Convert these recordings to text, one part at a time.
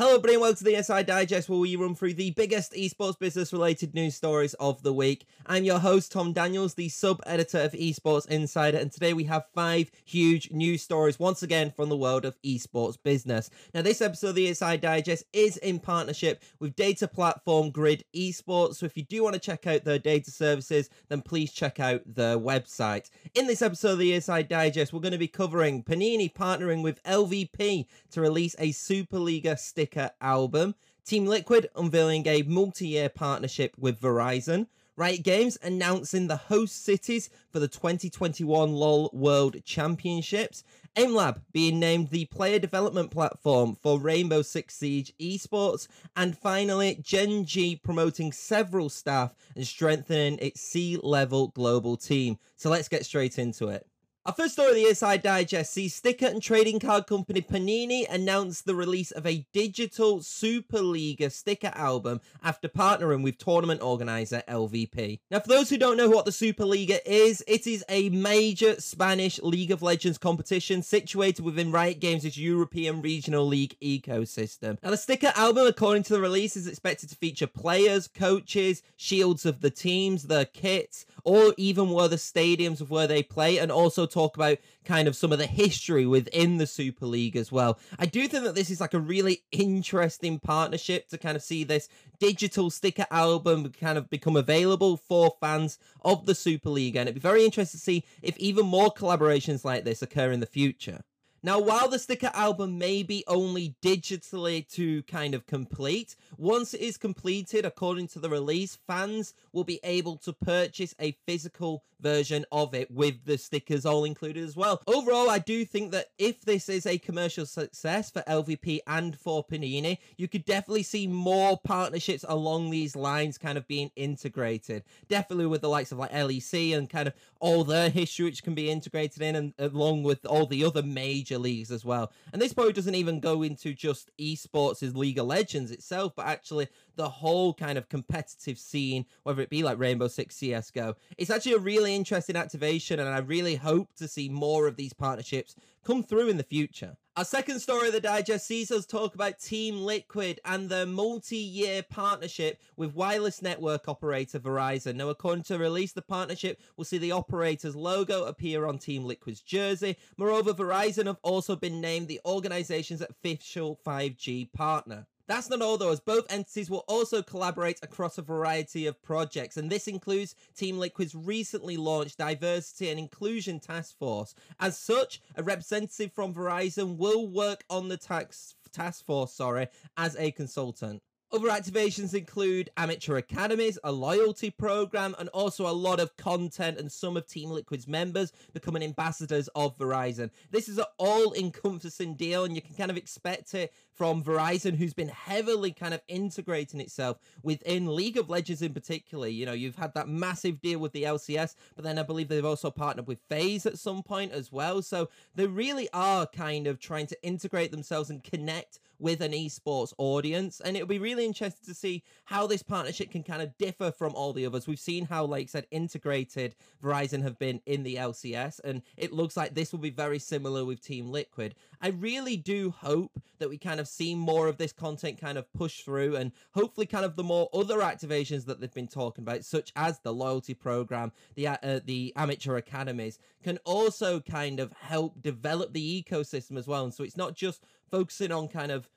Hello, everybody, and welcome to the ESI Digest, where we run through the biggest esports business related news stories of the week. I'm your host, Tom Daniels, the sub editor of Esports Insider, and today we have five huge news stories once again from the world of esports business. Now, this episode of the ESI Digest is in partnership with data platform Grid Esports, so if you do want to check out their data services, then please check out their website. In this episode of the ESI Digest, we're going to be covering Panini partnering with LVP to release a Superliga stick Album. Team Liquid unveiling a multi year partnership with Verizon. Riot Games announcing the host cities for the 2021 LoL World Championships. AimLab being named the player development platform for Rainbow Six Siege esports. And finally, Gen G promoting several staff and strengthening its C level global team. So let's get straight into it. Our first story of the ESI Digest sees sticker and trading card company Panini announce the release of a digital Superliga sticker album after partnering with tournament organizer LVP. Now, for those who don't know what the Superliga is, it is a major Spanish League of Legends competition situated within Riot Games' European Regional League ecosystem. Now, the sticker album, according to the release, is expected to feature players, coaches, shields of the teams, their kits, or even where the stadiums of where they play, and also talk about kind of some of the history within the Super League as well. I do think that this is like a really interesting partnership to kind of see this digital sticker album kind of become available for fans of the Super League, and it'd be very interesting to see if even more collaborations like this occur in the future. Now, while the sticker album may be only digitally to kind of complete, once it is completed, according to the release, fans will be able to purchase a physical version of it with the stickers all included as well. Overall, I do think that if this is a commercial success for LVP and for Panini, you could definitely see more partnerships along these lines kind of being integrated. Definitely with the likes of like LEC and kind of all their history which can be integrated in and along with all the other major major leagues as well. And this probably doesn't even go into just esports as League of Legends itself, but actually the whole kind of competitive scene, whether it be like Rainbow Six CSGO. It's actually a really interesting activation, and I really hope to see more of these partnerships come through in the future. Our second story of the digest sees us talk about Team Liquid and their multi-year partnership with wireless network operator Verizon. Now, according to release, the partnership will see the operator's logo appear on Team Liquid's jersey. Moreover, Verizon have also been named the organization's official 5G partner. That's not all though, as both entities will also collaborate across a variety of projects, and this includes Team Liquid's recently launched Diversity and Inclusion Task Force. As such, a representative from Verizon will work on the tax task force, sorry, as a consultant. Other activations include amateur academies, a loyalty program, and also a lot of content and some of Team Liquid's members becoming ambassadors of Verizon. This is an all encompassing deal, and you can kind of expect it from Verizon, who's been heavily kind of integrating itself within League of Legends in particular. You know, you've had that massive deal with the LCS, but then I believe they've also partnered with FaZe at some point as well. So they really are kind of trying to integrate themselves and connect with an esports audience. And it'll be really interesting to see how this partnership can kind of differ from all the others. We've seen how, like I said, integrated Verizon have been in the LCS, and it looks like this will be very similar with Team Liquid. I really do hope that we kind of see more of this content kind of push through and hopefully kind of the more other activations that they've been talking about, such as the loyalty program, the, uh, the amateur academies, can also kind of help develop the ecosystem as well. And so it's not just focusing on kind of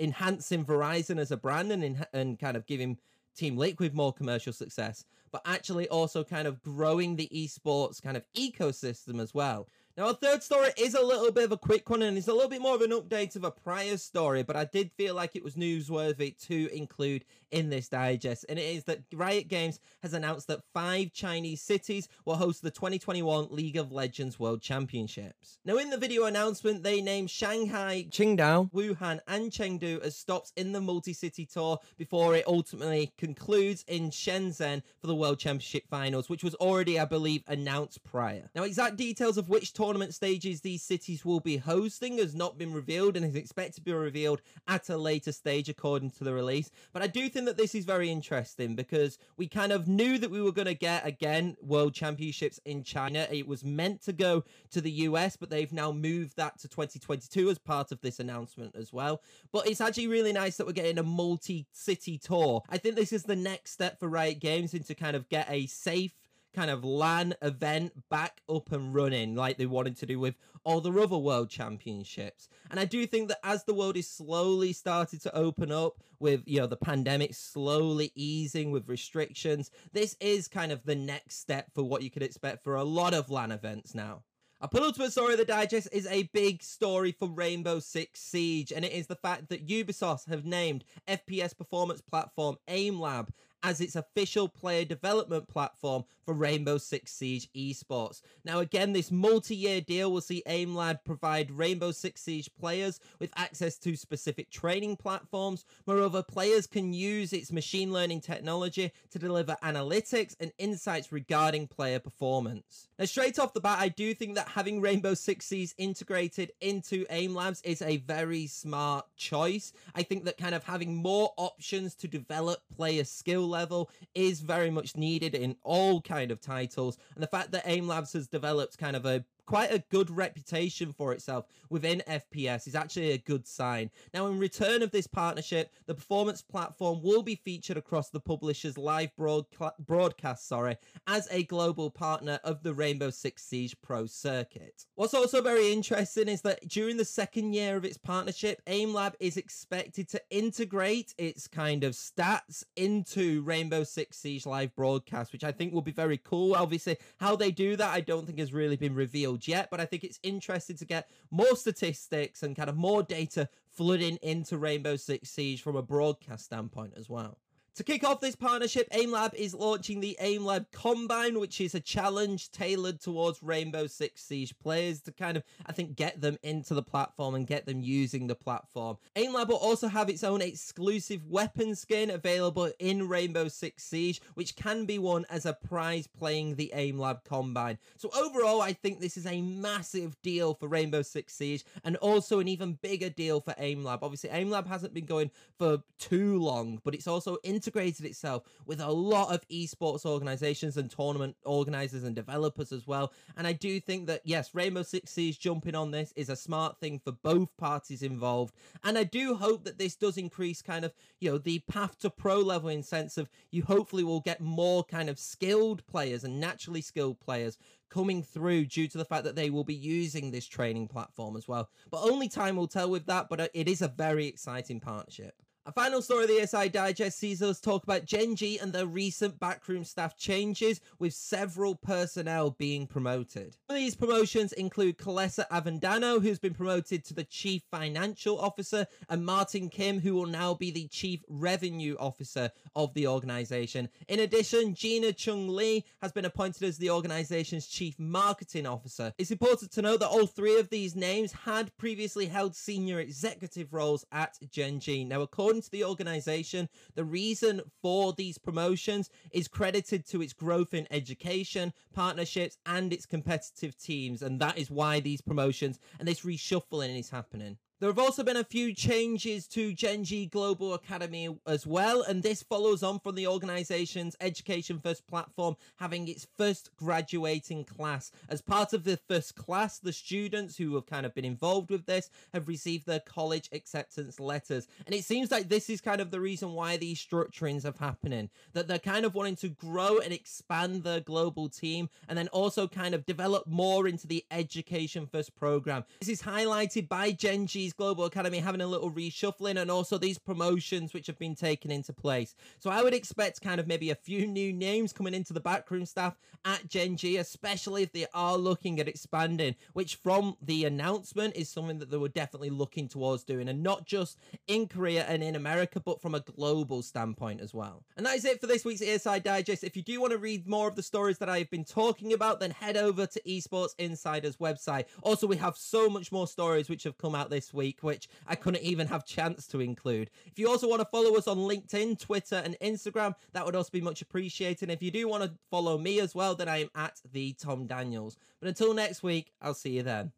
enhancing Verizon as a brand and, and kind of giving Team Liquid more commercial success, but actually also kind of growing the esports kind of ecosystem as well. Now, our third story is a little bit of a quick one, and it's a little bit more of an update of a prior story, but I did feel like it was newsworthy to include in this digest, and it is that Riot Games has announced that five Chinese cities will host the 2021 League of Legends World Championships. Now, in the video announcement, they named Shanghai, Qingdao, Wuhan, and Chengdu as stops in the multi-city tour before it ultimately concludes in Shenzhen for the World Championship Finals, which was already, I believe, announced prior. Now, exact details of which tour tournament stages these cities will be hosting has not been revealed and is expected to be revealed at a later stage according to the release. But I do think that this is very interesting because we kind of knew that we were going to get again World Championships in China. It was meant to go to the US, but they've now moved that to 2022 as part of this announcement as well. But it's actually really nice that we're getting a multi-city tour. I think this is the next step for Riot Games into kind of get a safe kind of LAN event back up and running like they wanted to do with all the other world championships. And I do think that as the world is slowly started to open up with, you know, the pandemic slowly easing with restrictions, this is kind of the next step for what you could expect for a lot of LAN events now. Our penultimate story of the digest is a big story for Rainbow Six Siege, and it is the fact that Ubisoft have named FPS performance platform AimLab as its official player development platform for Rainbow Six Siege esports. Now, again, this multi year deal will see AimLab provide Rainbow Six Siege players with access to specific training platforms. Moreover, players can use its machine learning technology to deliver analytics and insights regarding player performance. Now, straight off the bat, I do think that having Rainbow Six Siege integrated into AimLabs is a very smart choice. I think that kind of having more options to develop player skill level is very much needed in all kind of titles. And the fact that AIM Labs has developed kind of a quite a good reputation for itself within FPS is actually a good sign. Now, in return of this partnership, the performance platform will be featured across the publisher's live broadca- broadcast, sorry, as a global partner of the Rainbow Six Siege Pro circuit. What's also very interesting is that during the second year of its partnership, AimLab is expected to integrate its kind of stats into Rainbow Six Siege live broadcast, which I think will be very cool. Obviously, how they do that, I don't think has really been revealed yet, but I think it's interesting to get more statistics and kind of more data flooding into Rainbow Six Siege from a broadcast standpoint as well. To kick off this partnership, AimLab is launching the AimLab Combine, which is a challenge tailored towards Rainbow Six Siege players to kind of, I think, get them into the platform and get them using the platform. AimLab will also have its own exclusive weapon skin available in Rainbow Six Siege, which can be won as a prize playing the AimLab Combine. So overall, I think this is a massive deal for Rainbow Six Siege and also an even bigger deal for AimLab. Obviously, AimLab hasn't been going for too long, but it's also into integrated itself with a lot of esports organizations and tournament organizers and developers as well. And I do think that, yes, Rainbow Six Siege jumping on this is a smart thing for both parties involved. And I do hope that this does increase kind of, you know, the path to pro level in sense of you hopefully will get more kind of skilled players and naturally skilled players coming through due to the fact that they will be using this training platform as well. But only time will tell with that, but it is a very exciting partnership. A final story of the ESI Digest sees us talk about Gen G and the recent backroom staff changes, with several personnel being promoted. These promotions include Kalesa Avendano, who's been promoted to the Chief Financial Officer, and Martin Kim, who will now be the Chief Revenue Officer of the organization. In addition, Gina Chung Lee has been appointed as the organization's Chief Marketing Officer. It's important to note that all three of these names had previously held senior executive roles at Gen G. Now, according to the organization, the reason for these promotions is credited to its growth in education, partnerships, and its competitive teams. And that is why these promotions and this reshuffling is happening. There have also been a few changes to Gen G Global Academy as well, and this follows on from the organization's Education First platform having its first graduating class. As part of the first class, the students who have kind of been involved with this have received their college acceptance letters. And it seems like this is kind of the reason why these structurings are happening, that they're kind of wanting to grow and expand their global team and then also kind of develop more into the Education First program. This is highlighted by Gen Global Academy having a little reshuffling and also these promotions which have been taken into place. So I would expect kind of maybe a few new names coming into the backroom staff at Gen G, especially if they are looking at expanding, which from the announcement is something that they were definitely looking towards doing, and not just in Korea and in America, but from a global standpoint as well. And that is it for this week's ESI Digest. If you do want to read more of the stories that I've been talking about, then head over to Esports Insider's website. Also, we have so much more stories which have come out this week week, which I couldn't even have chance to include. If you also want to follow us on LinkedIn, Twitter, and Instagram, that would also be much appreciated. If you do want to follow me as well, then I am at the Tom Daniels. But until next week, I'll see you then.